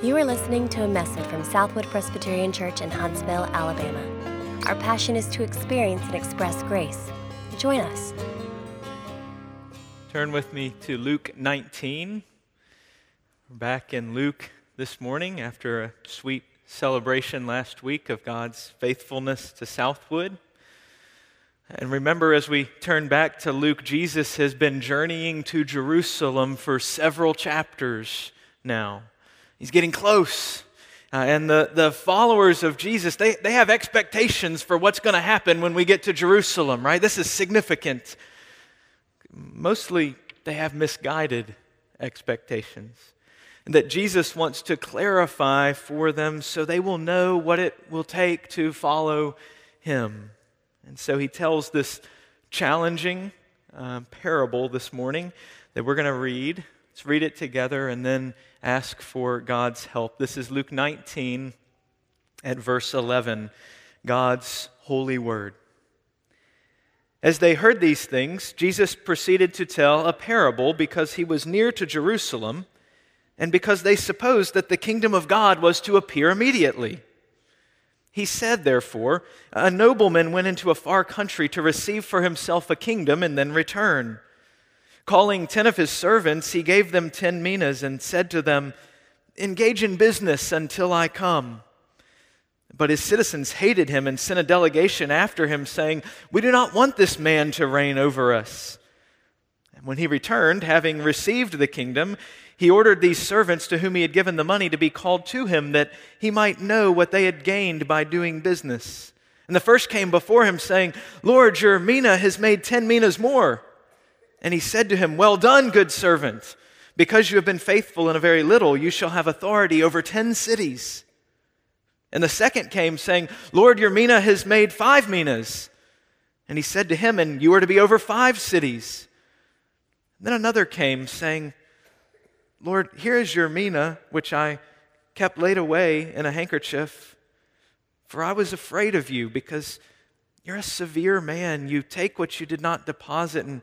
You are listening to a message from Southwood Presbyterian Church in Huntsville, Alabama. Our passion is to experience and express grace. Join us. Turn with me to Luke 19. We're back in Luke this morning after a sweet celebration last week of God's faithfulness to Southwood. And remember, as we turn back to Luke, Jesus has been journeying to Jerusalem for several chapters now. He's getting close. Uh, and the, the followers of Jesus, they, they have expectations for what's going to happen when we get to Jerusalem, right? This is significant. Mostly, they have misguided expectations. And that Jesus wants to clarify for them so they will know what it will take to follow him. And so he tells this challenging uh, parable this morning that we're going to read. Let's read it together and then ask for God's help. This is Luke 19 at verse 11, God's holy word. As they heard these things, Jesus proceeded to tell a parable because he was near to Jerusalem and because they supposed that the kingdom of God was to appear immediately. He said, therefore, a nobleman went into a far country to receive for himself a kingdom and then return. Calling ten of his servants, he gave them ten minas and said to them, Engage in business until I come. But his citizens hated him and sent a delegation after him, saying, We do not want this man to reign over us. And when he returned, having received the kingdom, he ordered these servants to whom he had given the money to be called to him that he might know what they had gained by doing business. And the first came before him, saying, Lord, your mina has made ten minas more. And he said to him, Well done, good servant. Because you have been faithful in a very little, you shall have authority over ten cities. And the second came, saying, Lord, your mina has made five minas. And he said to him, And you are to be over five cities. then another came, saying, Lord, here is your mina, which I kept laid away in a handkerchief, for I was afraid of you, because you're a severe man. You take what you did not deposit and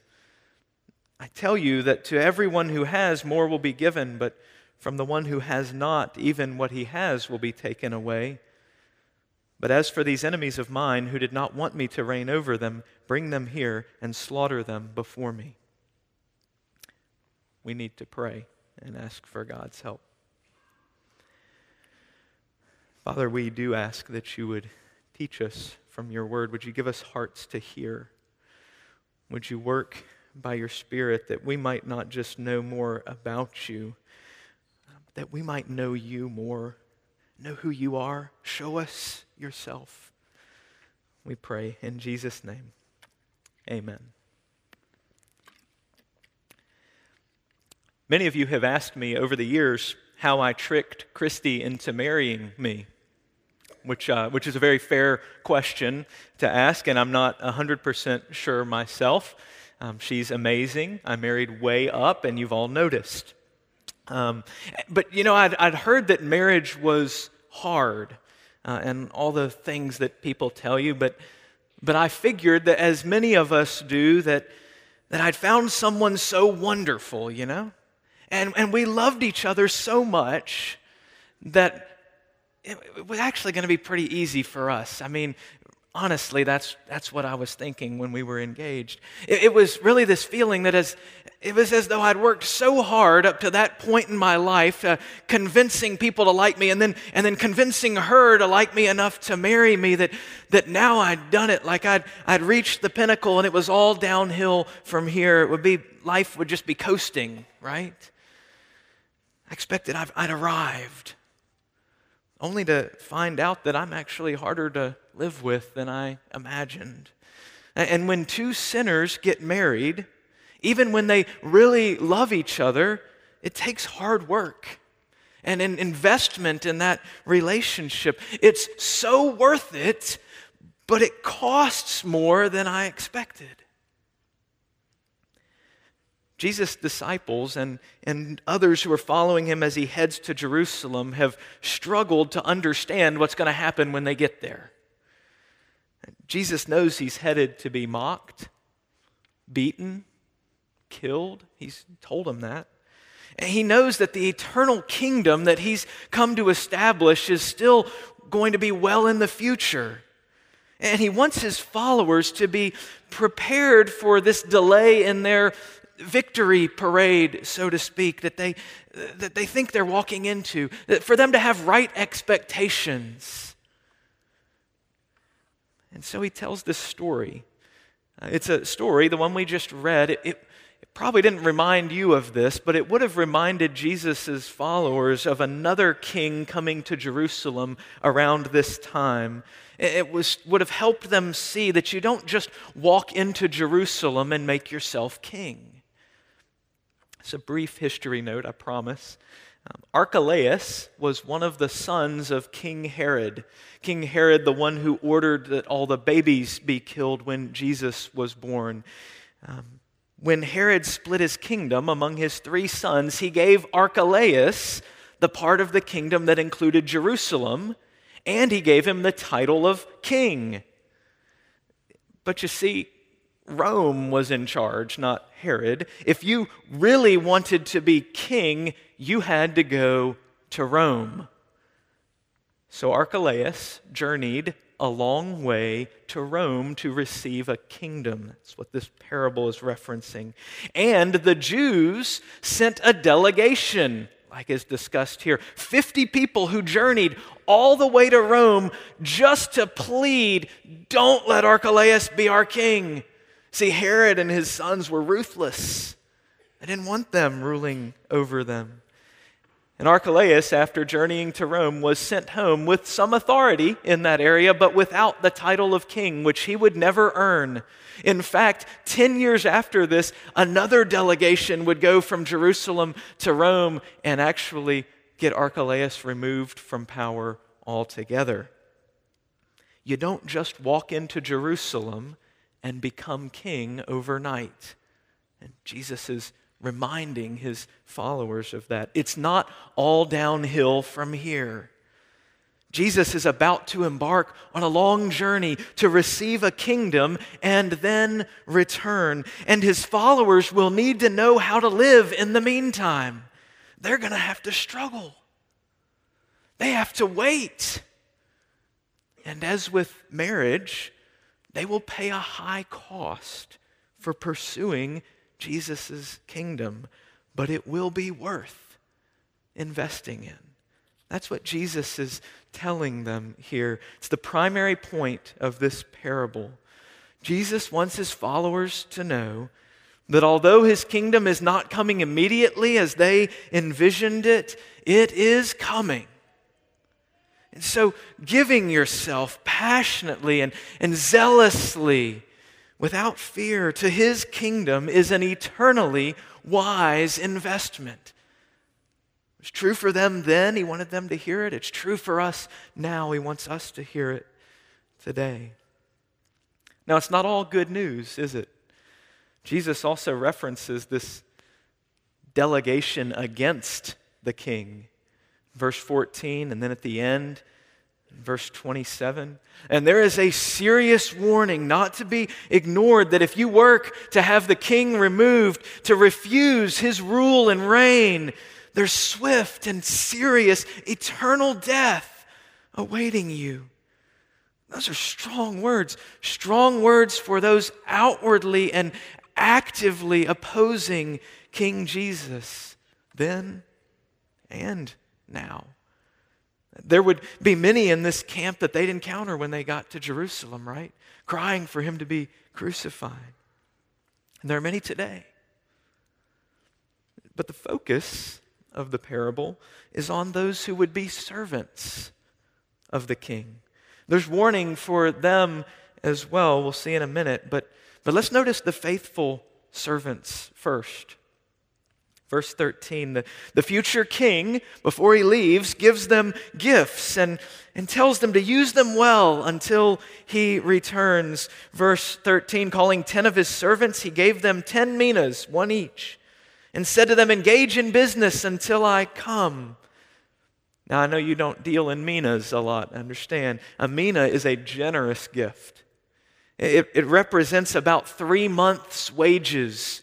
I tell you that to everyone who has, more will be given, but from the one who has not, even what he has will be taken away. But as for these enemies of mine who did not want me to reign over them, bring them here and slaughter them before me. We need to pray and ask for God's help. Father, we do ask that you would teach us from your word. Would you give us hearts to hear? Would you work by your Spirit that we might not just know more about you, that we might know you more, know who you are? Show us yourself. We pray in Jesus' name. Amen. Many of you have asked me over the years how I tricked Christy into marrying me, which, uh, which is a very fair question to ask, and I'm not 100% sure myself. Um, she's amazing. I married way up, and you've all noticed. Um, but, you know, I'd, I'd, heard that marriage was hard uh, and all the things that people tell you, but, but I figured that as many of us do, that, that I'd found someone so wonderful, you know? And, and we loved each other so much that it, it was actually going to be pretty easy for us. I mean, honestly, that's, that's what I was thinking when we were engaged. It, it, was really this feeling that as, it was as though I'd worked so hard up to that point in my life, uh, convincing people to like me and then, and then convincing her to like me enough to marry me that, that now I'd done it. Like I'd, I'd reached the pinnacle and it was all downhill from here. It would be, life would just be coasting, right? I expected I've, I'd arrived, only to find out that I'm actually harder to live with than I imagined. And when two sinners get married, even when they really love each other, it takes hard work. and an investment in that relationship. It's so worth it, but it costs more than I expected. Jesus' disciples and, and others who are following him as he heads to Jerusalem have struggled to understand what's going to happen when they get there. Jesus knows he's headed to be mocked, beaten, killed. He's told them that. And he knows that the eternal kingdom that he's come to establish is still going to be well in the future. And he wants his followers to be prepared for this delay in their victory parade, so to speak, that they, that they think they're walking into, for them to have right expectations. And so he tells this story. Uh, it's a story, the one we just read. It, it, it probably didn't remind you of this, but it would have reminded Jesus' followers of another king coming to Jerusalem around this time. It was, would have helped them see that you don't just walk into Jerusalem and make yourself king. It's a brief history note, I promise. Um, Archelaus was one of the sons of King Herod. King Herod, the one who ordered that all the babies be killed when Jesus was born. Um, when Herod split his kingdom among his three sons, he gave Archelaus the part of the kingdom that included Jerusalem, and he gave him the title of king. But you see, Rome was in charge, not Herod. If you really wanted to be king, you had to go to Rome. So Archelaus journeyed a long way to Rome to receive a kingdom. That's what this parable is referencing. And the Jews sent a delegation, like is discussed here 50 people who journeyed all the way to Rome just to plead, don't let Archelaus be our king. See, Herod and his sons were ruthless. They didn't want them ruling over them. And Archelaus, after journeying to Rome, was sent home with some authority in that area, but without the title of king, which he would never earn. In fact, 10 years after this, another delegation would go from Jerusalem to Rome and actually get Archelaus removed from power altogether. You don't just walk into Jerusalem and become king overnight. And Jesus is reminding his followers of that. It's not all downhill from here. Jesus is about to embark on a long journey to receive a kingdom and then return. And his followers will need to know how to live in the meantime. They're going to have to struggle, they have to wait. And as with marriage, they will pay a high cost for pursuing Jesus' kingdom, but it will be worth investing in. That's what Jesus is telling them here. It's the primary point of this parable. Jesus wants his followers to know that although his kingdom is not coming immediately as they envisioned it, it is coming. And so, giving yourself passionately and, and zealously, without fear, to his kingdom is an eternally wise investment. It was true for them then. He wanted them to hear it. It's true for us now. He wants us to hear it today. Now, it's not all good news, is it? Jesus also references this delegation against the king verse 14, and then at the end, verse 27. And there is a serious warning not to be ignored that if you work to have the king removed, to refuse his rule and reign, there's swift and serious eternal death awaiting you. Those are strong words, strong words for those outwardly and actively opposing King Jesus then and now. There would be many in this camp that they'd encounter when they got to Jerusalem, right? Crying for him to be crucified. And there are many today. But the focus of the parable is on those who would be servants of the king. There's warning for them as well. We'll see in a minute. But, but let's notice the faithful servants first. Verse 13 the, the future king, before he leaves, gives them gifts and, and tells them to use them well until he returns. Verse 13 calling 10 of his servants, he gave them 10 minas, one each, and said to them, Engage in business until I come. Now, I know you don't deal in minas a lot, understand. A mina is a generous gift, it, it represents about three months' wages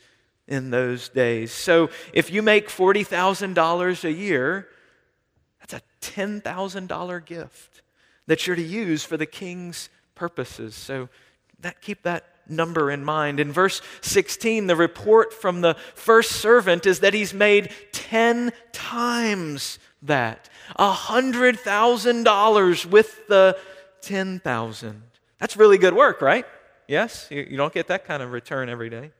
in those days. So if you make $40,000 a year, that's a $10,000 gift that you're to use for the king's purposes. So that, keep that number in mind. In verse 16, the report from the first servant is that he's made 10 times that. $100,000 with the 10,000. That's really good work, right? Yes? You, you don't get that kind of return every day.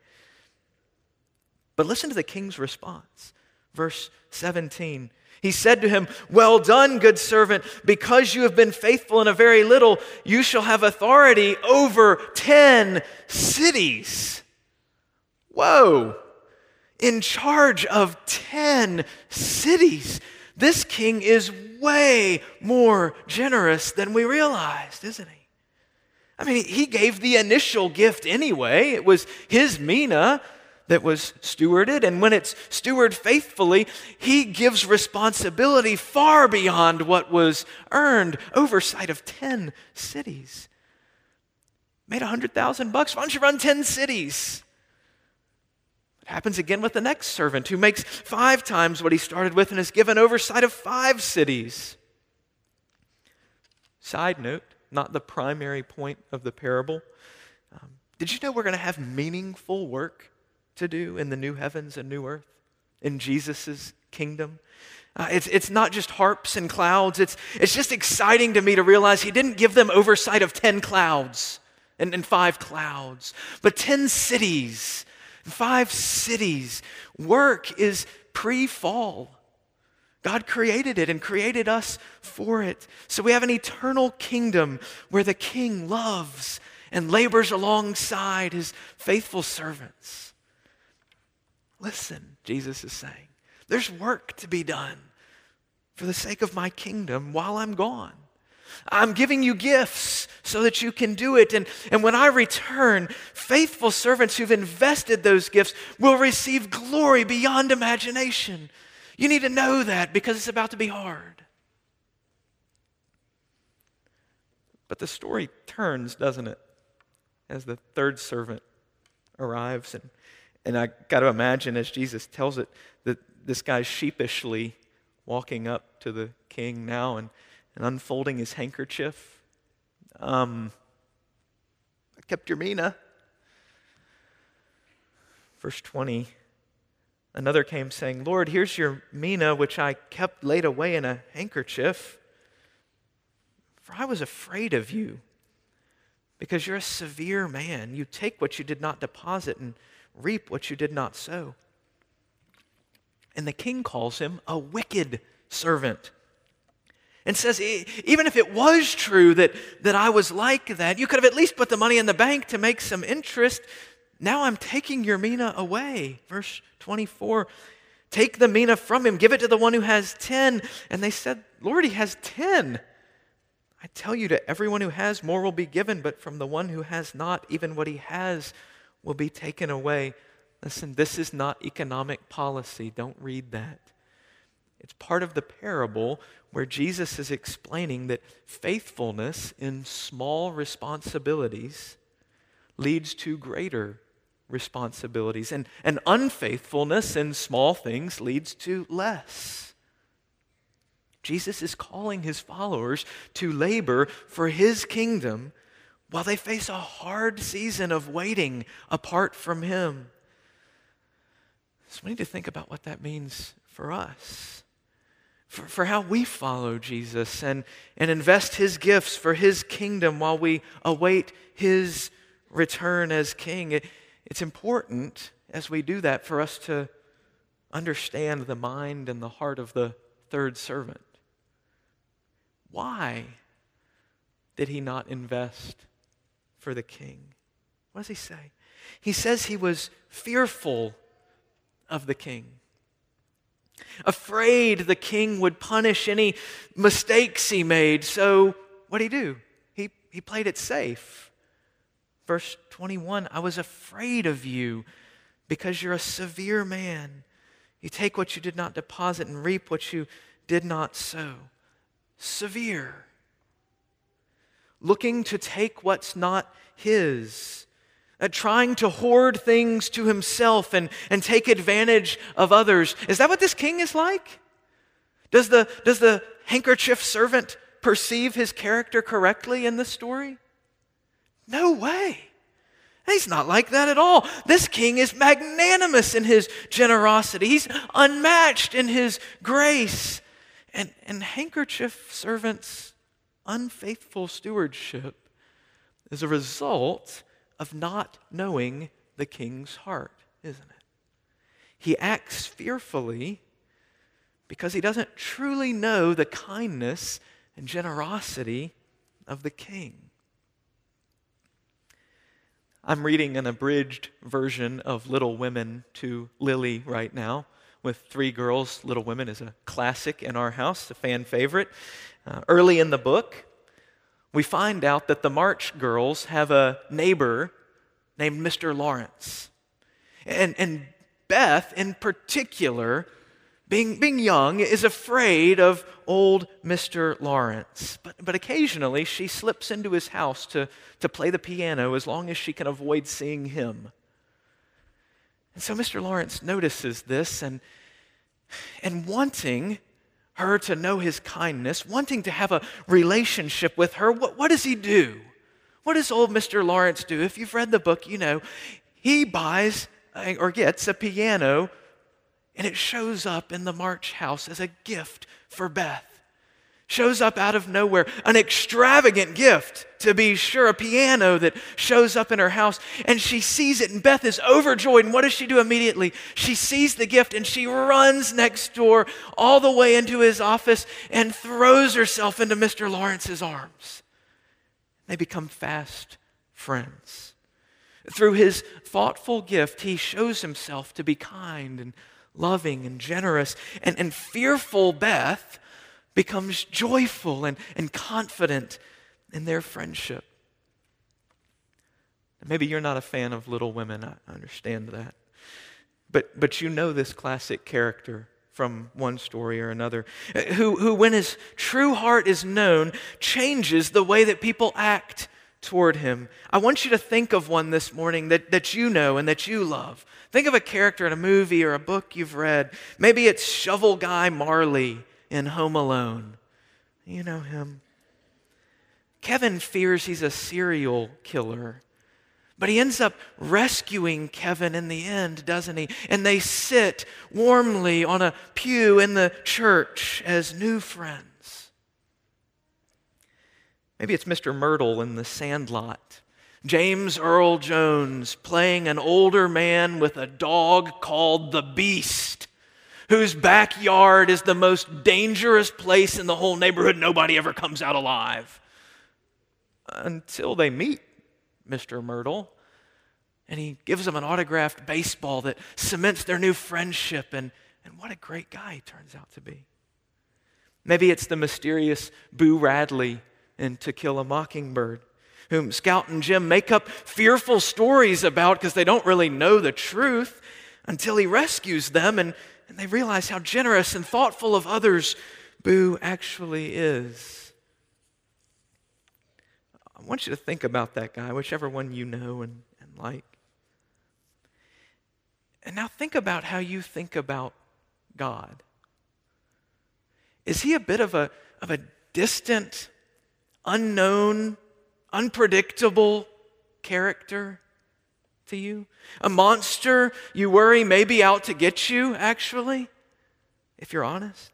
But listen to the king's response. Verse 17. He said to him, Well done, good servant, because you have been faithful in a very little, you shall have authority over 10 cities. Whoa! In charge of 10 cities. This king is way more generous than we realized, isn't he? I mean, he gave the initial gift anyway. It was his mina that was stewarded. And when it's stewarded faithfully, he gives responsibility far beyond what was earned oversight of 10 cities. Made a 100,000 bucks. Why don't you run 10 cities? It happens again with the next servant who makes five times what he started with and is given oversight of five cities. Side note, not the primary point of the parable. Um, did you know we're going to have meaningful work to do in the new heavens and new earth, in Jesus' kingdom. Uh, it's, it's not just harps and clouds. It's, it's just exciting to me to realize he didn't give them oversight of 10 clouds and, and five clouds, but 10 cities, five cities. Work is pre fall. God created it and created us for it. So we have an eternal kingdom where the king loves and labors alongside his faithful servants. Listen, Jesus is saying, there's work to be done for the sake of my kingdom while I'm gone. I'm giving you gifts so that you can do it. And, and when I return, faithful servants who've invested those gifts will receive glory beyond imagination. You need to know that because it's about to be hard. But the story turns, doesn't it? As the third servant arrives and and I got to imagine as Jesus tells it that this guy's sheepishly walking up to the king now and, and unfolding his handkerchief. Um, I kept your mina. Verse 20 Another came saying, Lord, here's your mina, which I kept laid away in a handkerchief. For I was afraid of you, because you're a severe man. You take what you did not deposit and reap what you did not sow. And the king calls him a wicked servant and says, even if it was true that, that I was like that, you could have at least put the money in the bank to make some interest. Now I'm taking your mina away. Verse 24 Take the mina from him, give it to the one who has 10. And they said, Lord, he has 10. I tell you, to everyone who has, more will be given, but from the one who has not, even what he has will be taken away. Listen, this is not economic policy. Don't read that. It's part of the parable where Jesus is explaining that faithfulness in small responsibilities leads to greater responsibilities, and, and unfaithfulness in small things leads to less. Jesus is calling his followers to labor for his kingdom while they face a hard season of waiting apart from Him. So we need to think about what that means for us, for, for how we follow Jesus and, and invest His gifts for His kingdom while we await His return as King. It, it's important as we do that for us to understand the mind and the heart of the third servant. Why did he not invest for the king. What does he say? He says he was fearful of the king. afraid the king would punish any mistakes he made. So, what did he do? He, he played it safe. Verse 21 I was afraid of you because you're a severe man. You take what you did not deposit and reap what you did not sow. Severe. Looking to take what's not his uh, trying to hoard things to himself and, and take advantage of others. Is that what this king is like? Does the, does the handkerchief servant perceive his character correctly in this story? No way. He's not like that at all. This king is magnanimous in his generosity. He's unmatched in his grace. And, and handkerchief servant's unfaithful stewardship is a result of not knowing the king's heart, isn't it? He acts fearfully because he doesn't truly know the kindness and generosity of the king. I'm reading an abridged version of Little Women to Lily right now with three girls. Little Women is a classic in our house, a fan favorite. Uh, early in the book, we find out that the March girls have a neighbor named Mr. Lawrence. And, and Beth, in particular, being, being young, is afraid of old Mr. Lawrence. But, but occasionally she slips into his house to, to play the piano as long as she can avoid seeing him. And so Mr. Lawrence notices this and, and wanting her to know his kindness, wanting to have a relationship with her, what, what does he do? What does old Mr. Lawrence do? If you've read the book, you know, he buys or gets a piano and it shows up in the March house as a gift for Beth. Shows up out of nowhere. An extravagant gift, to be sure, a piano that shows up in her house. And she sees it, and Beth is overjoyed. And what does she do immediately? She sees the gift and she runs next door all the way into his office and throws herself into Mr. Lawrence's arms. They become fast friends. Through his thoughtful gift, he shows himself to be kind and loving and generous. And, and fearful Beth becomes joyful and, and confident in their friendship. Maybe you're not a fan of Little Women, I understand that. But, but you know this classic character from one story or another, eh, who, who, when his true heart is known, changes the way that people act toward him. I want you to think of one this morning that, that you know and that you love. Think of a character in a movie or a book you've read. Maybe it's Shovel Guy Marley in Home Alone. You know him. Kevin fears he's a serial killer. But he ends up rescuing Kevin in the end, doesn't he? And they sit warmly on a pew in the church as new friends. Maybe it's Mr. Mertle in The Sandlot. James Earl Jones playing an older man with a dog called the Beast, whose backyard is the most dangerous place in the whole neighborhood. Nobody ever comes out alive until they meet Mr. Mertle and he gives them an autographed baseball that cements their new friendship. And, and what a great guy he turns out to be. Maybe it's the mysterious Boo Radley in To Kill a Mockingbird whom Scout and Jem make up fearful stories about because they don't really know the truth until he rescues them and, and they realize how generous and thoughtful of others Boo actually is. I want you to think about that guy, whichever one you know and, and like. And now think about how you think about God. Is he a bit of a, of a distant, unknown unpredictable character to you? A monster you worry may be out to get you, actually, if you're honest?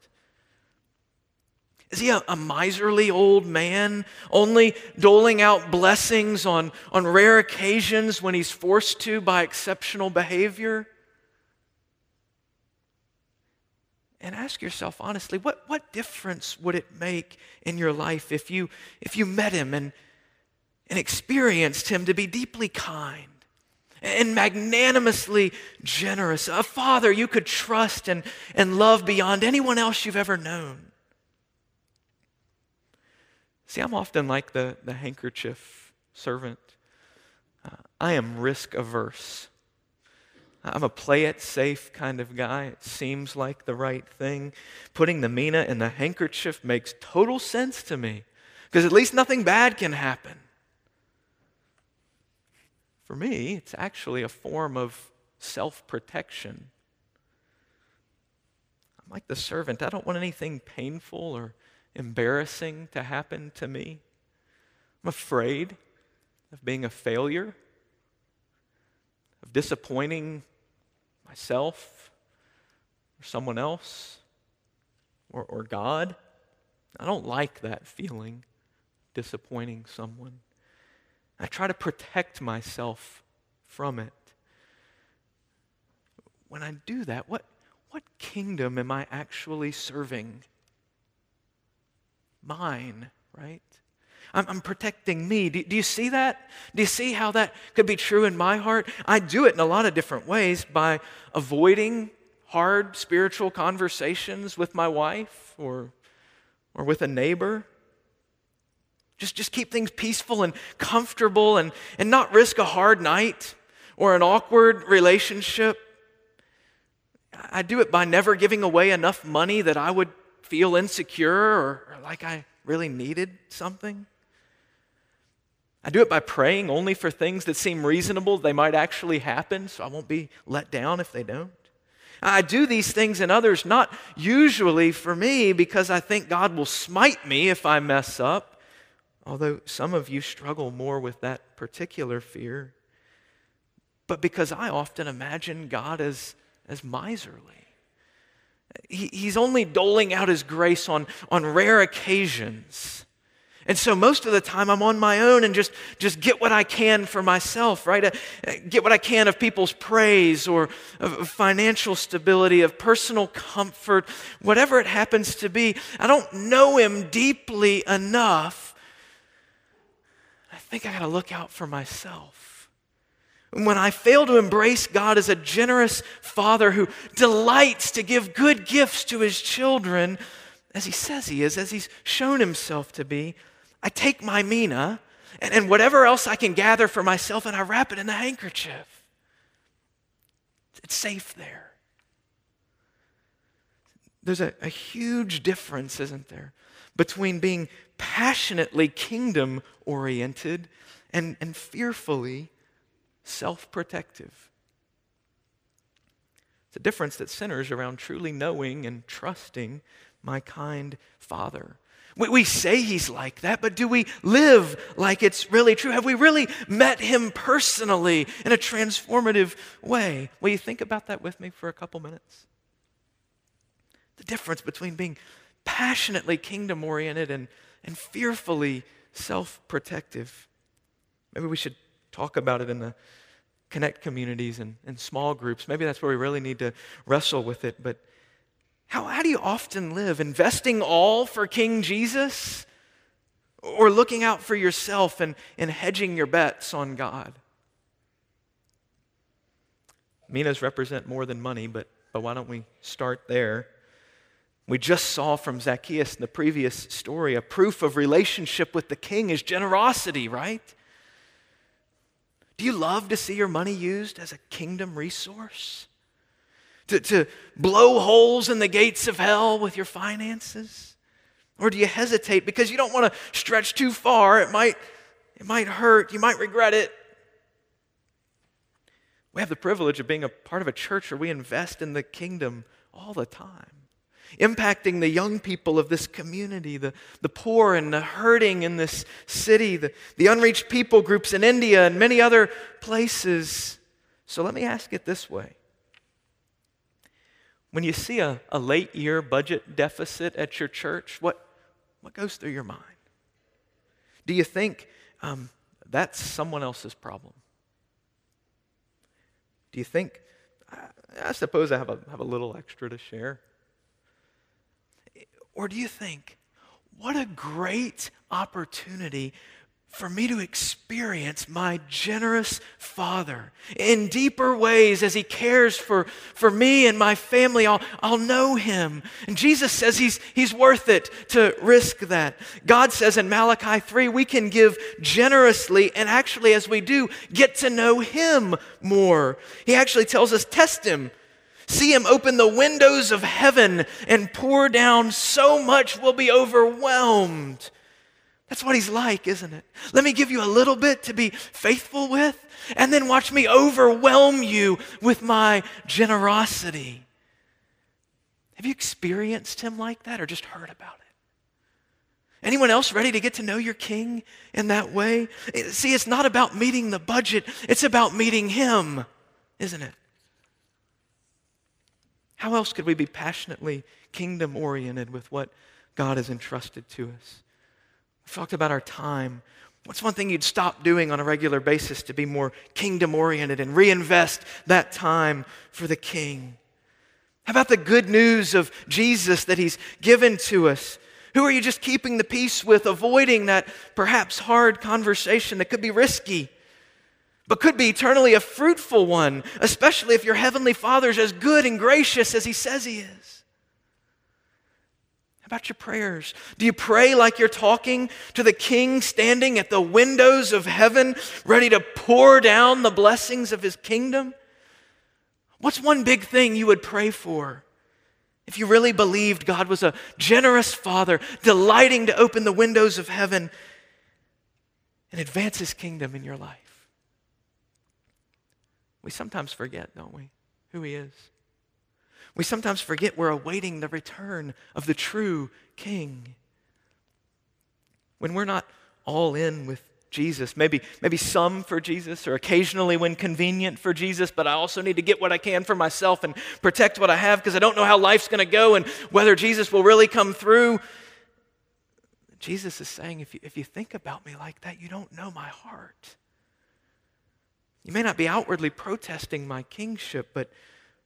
Is he a, a, miserly old man, only doling out blessings on, on rare occasions when he's forced to by exceptional behavior? and ask yourself honestly what, what difference would it make in your life if you if you met him and and experienced him to be deeply kind and magnanimously generous, a father you could trust and, and love beyond anyone else you've ever known. See, I'm often like the, the handkerchief servant. Uh, I am risk averse. I'm a play it safe kind of guy. It seems like the right thing. Putting the mina in the handkerchief makes total sense to me because at least nothing bad can happen. For me, it's actually a form of self protection. I'm like the servant. I don't want anything painful or embarrassing to happen to me. I'm afraid of being a failure, of disappointing myself or someone else or, or God. I don't like that feeling, disappointing someone. I try to protect myself from it. When I do that, what, what kingdom am I actually serving? Mine, right? I'm, I'm protecting me. Do, do you see that? Do you see how that could be true in my heart? I do it in a lot of different ways by avoiding hard spiritual conversations with my wife or, or with a neighbor. Just, just keep things peaceful and comfortable and, and not risk a hard night or an awkward relationship. I do it by never giving away enough money that I would feel insecure or, or like I really needed something. I do it by praying only for things that seem reasonable, they might actually happen, so I won't be let down if they don't. I do these things in others not usually for me because I think God will smite me if I mess up, although some of you struggle more with that particular fear, but because I often imagine God as, as miserly. He, he's only doling out his grace on, on rare occasions. And so most of the time I'm on my own and just, just get what I can for myself, right? Uh, get what I can of people's praise or of financial stability, of personal comfort, whatever it happens to be. I don't know him deeply enough. I think I got to look out for myself. When I fail to embrace God as a generous father who delights to give good gifts to his children, as he says he is, as he's shown himself to be, I take my mina and, and whatever else I can gather for myself and I wrap it in the handkerchief. It's safe there. There's a, a huge difference, isn't there, between being passionately kingdom oriented and, and fearfully self protective. It's a difference that centers around truly knowing and trusting my kind Father. We, we say he's like that, but do we live like it's really true? Have we really met him personally in a transformative way? Will you think about that with me for a couple minutes? The difference between being passionately kingdom oriented and, and fearfully self protective. Maybe we should talk about it in the connect communities and, and small groups. Maybe that's where we really need to wrestle with it. But how, how do you often live? Investing all for King Jesus? Or looking out for yourself and, and hedging your bets on God? Minas represent more than money, but, but why don't we start there? We just saw from Zacchaeus in the previous story a proof of relationship with the king is generosity, right? Do you love to see your money used as a kingdom resource? to, to blow holes in the gates of hell with your finances? Or do you hesitate because you don't want to stretch too far? It might, it might hurt. You might regret it. We have the privilege of being a part of a church where we invest in the kingdom all the time, impacting the young people of this community, the, the poor and the hurting in this city, the, the unreached people groups in India and many other places. So let me ask it this way when you see a, a late year budget deficit at your church, what, what goes through your mind? Do you think um, that's someone else's problem? Do you think, I, I suppose I have a, have a little extra to share? Or do you think, what a great opportunity for me to experience my generous Father in deeper ways as He cares for, for me and my family. I'll, I'll know Him. And Jesus says he's, he's worth it to risk that. God says in Malachi 3, we can give generously, and actually, as we do, get to know Him more. He actually tells us, test Him. See him open the windows of heaven and pour down so much we'll be overwhelmed. That's what he's like, isn't it? Let me give you a little bit to be faithful with, and then watch me overwhelm you with my generosity. Have you experienced him like that or just heard about it? Anyone else ready to get to know your king in that way? See, it's not about meeting the budget, it's about meeting him, isn't it? How else could we be passionately kingdom oriented with what God has entrusted to us? We've talked about our time. What's one thing you'd stop doing on a regular basis to be more kingdom oriented and reinvest that time for the king? How about the good news of Jesus that he's given to us? Who are you just keeping the peace with, avoiding that perhaps hard conversation that could be risky, but could be eternally a fruitful one, especially if your heavenly Father's as good and gracious as he says he is? How about your prayers? Do you pray like you're talking to the king standing at the windows of heaven, ready to pour down the blessings of his kingdom? What's one big thing you would pray for if you really believed God was a generous father, delighting to open the windows of heaven and advance his kingdom in your life? We sometimes forget, don't we, who he is. We sometimes forget we're awaiting the return of the true King. When we're not all in with Jesus, maybe, maybe some for Jesus or occasionally when convenient for Jesus, but I also need to get what I can for myself and protect what I have because I don't know how life's going to go and whether Jesus will really come through. Jesus is saying, if you, if you think about me like that, you don't know my heart. You may not be outwardly protesting my kingship, but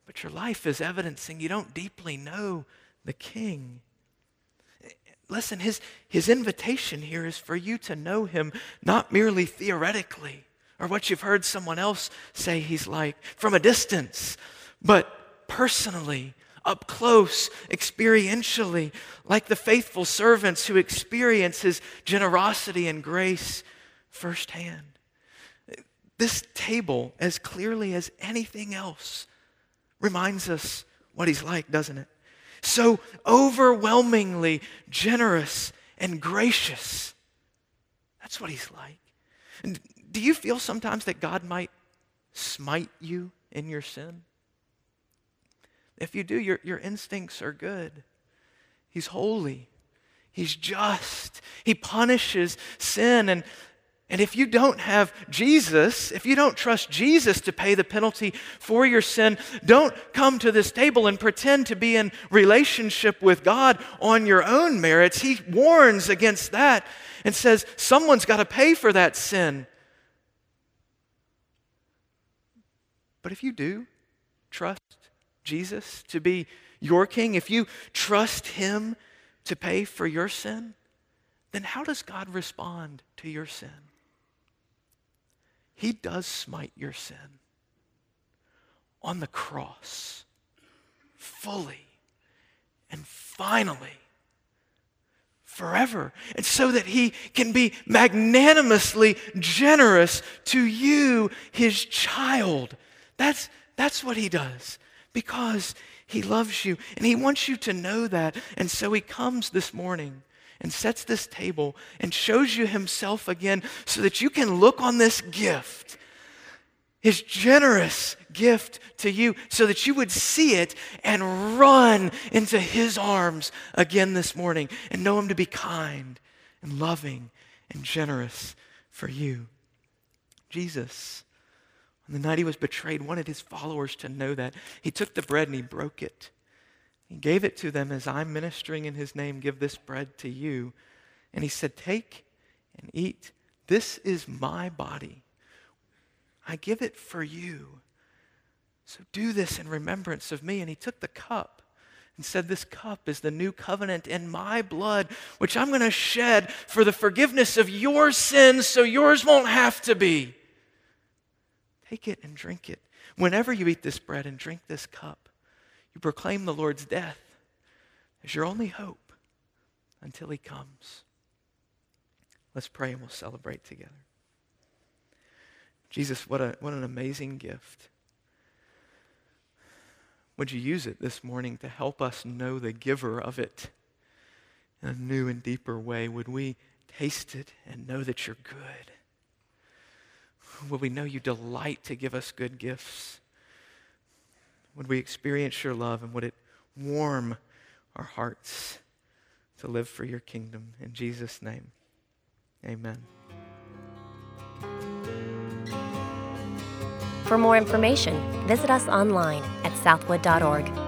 but your life is evidencing you don't deeply know the King. Listen, his, his invitation here is for you to know him not merely theoretically or what you've heard someone else say he's like from a distance, but personally, up close, experientially, like the faithful servants who experience his generosity and grace firsthand. This table, as clearly as anything else, reminds us what he's like, doesn't it? So overwhelmingly generous and gracious. That's what he's like. And do you feel sometimes that God might smite you in your sin? If you do, your, your instincts are good. He's holy. He's just. He punishes sin. And and if you don't have Jesus, if you don't trust Jesus to pay the penalty for your sin, don't come to this table and pretend to be in relationship with God on your own merits. He warns against that and says someone's got to pay for that sin. But if you do trust Jesus to be your king, if you trust him to pay for your sin, then how does God respond to your sin? He does smite your sin on the cross fully and finally forever. And so that he can be magnanimously generous to you, his child. That's, that's what he does because he loves you and he wants you to know that. And so he comes this morning and sets this table and shows you himself again so that you can look on this gift, his generous gift to you, so that you would see it and run into his arms again this morning and know him to be kind and loving and generous for you. Jesus, on the night he was betrayed, wanted his followers to know that. He took the bread and he broke it. He gave it to them as I'm ministering in his name, give this bread to you. And he said, Take and eat. This is my body. I give it for you. So do this in remembrance of me. And he took the cup and said, This cup is the new covenant in my blood, which I'm going to shed for the forgiveness of your sins so yours won't have to be. Take it and drink it. Whenever you eat this bread and drink this cup, you proclaim the Lord's death as your only hope until he comes. Let's pray and we'll celebrate together. Jesus, what, a, what an amazing gift. Would you use it this morning to help us know the giver of it in a new and deeper way? Would we taste it and know that you're good? Would we know you delight to give us good gifts? Would we experience your love and would it warm our hearts to live for your kingdom? In Jesus' name, amen. For more information, visit us online at southwood.org.